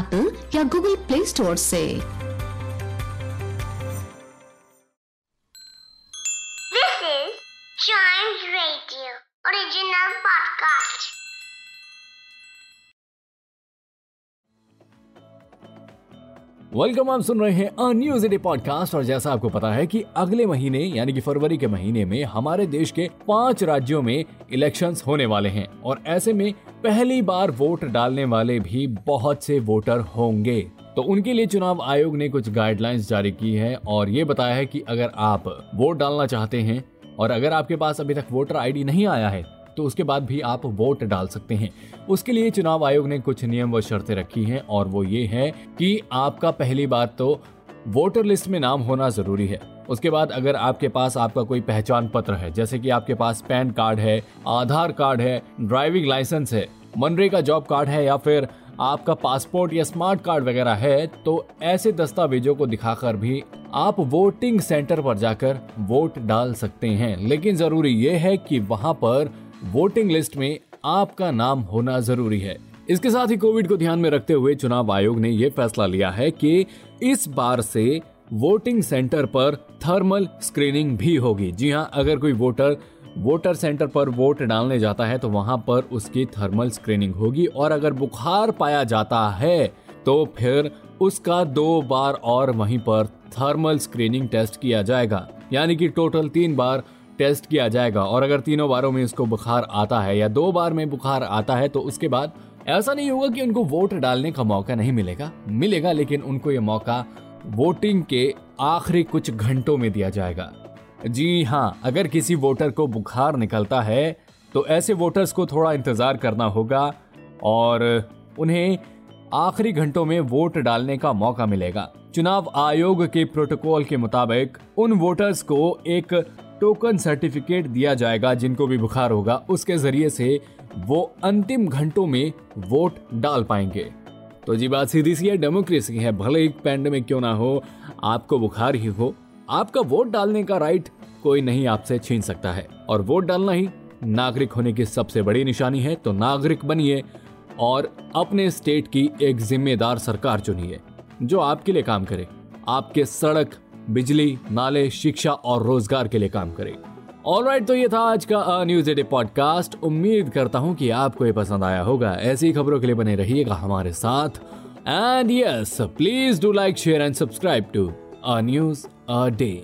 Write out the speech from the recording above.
Apple या Google Play Store से This is Chimes Radio, original podcast. welcome आप सुन रहे हैं अ न्यूज़ डे पॉडकास्ट और जैसा आपको पता है कि अगले महीने, यानी कि फरवरी के महीने में, हमारे देश के पाँच राज्यों में इलेक्शंस होने वाले हैं। और ऐसे में पहली बार वोट डालने वाले भी बहुत से वोटर होंगे। तो उनके लिए चुनाव आयोग ने कुछ गाइडलाइंस जारी की है और ये बताया है कि अगर आप वोट डालना चाहते हैं और अगर आपके पास अभी तक वोटर आईडी नहीं आया है तो उसके बाद भी आप वोट डाल सकते हैं। उसके लिए चुनाव आयोग ने कुछ नियम व शर्तें रखी हैं और वो ये है कि आपका पहली बात तो वोटर लिस्ट में नाम होना ज़रूरी है। उसके बाद अगर आपके पास आपका कोई पहचान पत्र है, जैसे कि आपके पास पैन कार्ड है, आधार कार्ड है, ड्राइविंग लाइसेंस है, मनरेगा जॉब कार्ड है या फिर आपका पासपोर्ट या स्मार्ट कार्ड वगैरह है तो ऐसे दस्तावेजों को दिखाकर भी आप वोटिंग सेंटर पर जाकर वोट डाल सकते हैं। लेकिन ज़रूरी यह है कि वहाँ पर वोटिंग लिस्ट में आपका नाम होना ज़रूरी है। इसके साथ ही कोविड को ध्यान में रखते हुए चुनाव आयोग ने यह फैसला लिया है कि इस बार से वोटिंग सेंटर पर थर्मल स्क्रीनिंग भी होगी। जी हाँ अगर कोई वोटर वोटर सेंटर पर वोट डालने जाता है तो वहाँ पर उसकी थर्मल स्क्रीनिंग होगी और अगर बुखार पाया जाता है तो फिर उसका दो बार और वहीं पर थर्मल स्क्रीनिंग टेस्ट किया जाएगा। यानी कि टोटल तीन बार टेस्ट किया जाएगा और अगर तीनों बारों में उसको बुखार आता है या दो बार में बुखार आता है तो उसके बाद ऐसा नहीं होगा कि उनको वोट डालने का मौका नहीं मिलेगा। मिलेगा, लेकिन उनको ये मौका वोटिंग के आखिरी कुछ घंटों में दिया जाएगा। जी हाँ अगर किसी वोटर को बुखार निकलता है तो ऐसे वोटर्स को थोड़ा इंतज़ार करना होगा और उन्हें आखिरी घंटों में वोट डालने का मौका मिलेगा। चुनाव आयोग के प्रोटोकॉल के मुताबिक उन वोटर्स को एक टोकन सर्टिफिकेट दिया जाएगा, जिनको भी बुखार होगा, उसके ज़रिए से वो अंतिम घंटों में वोट डाल पाएँगे। तो जी बात सीधी सी है डेमोक्रेसी है, भले ही पैंडमिक क्यों ना हो, आपको बुखार ही हो, आपका वोट डालने का राइट कोई नहीं आपसे छीन सकता है। और वोट डालना ही नागरिक होने की सबसे बड़ी निशानी है तो नागरिक बनिए और अपने स्टेट की एक जिम्मेदार सरकार चुनिए, जो आपके लिए काम करे, आपके सड़क बिजली नाले शिक्षा और रोज़गार के लिए काम करे। ऑल राइट right, तो ये था आज का न्यूज़ एडे पॉडकास्ट उम्मीद करता हूँ कि आपको ये पसंद आया होगा। ऐसी खबरों के लिए बने रहिएगा हमारे साथ। And yes please do like share and subscribe to a news a day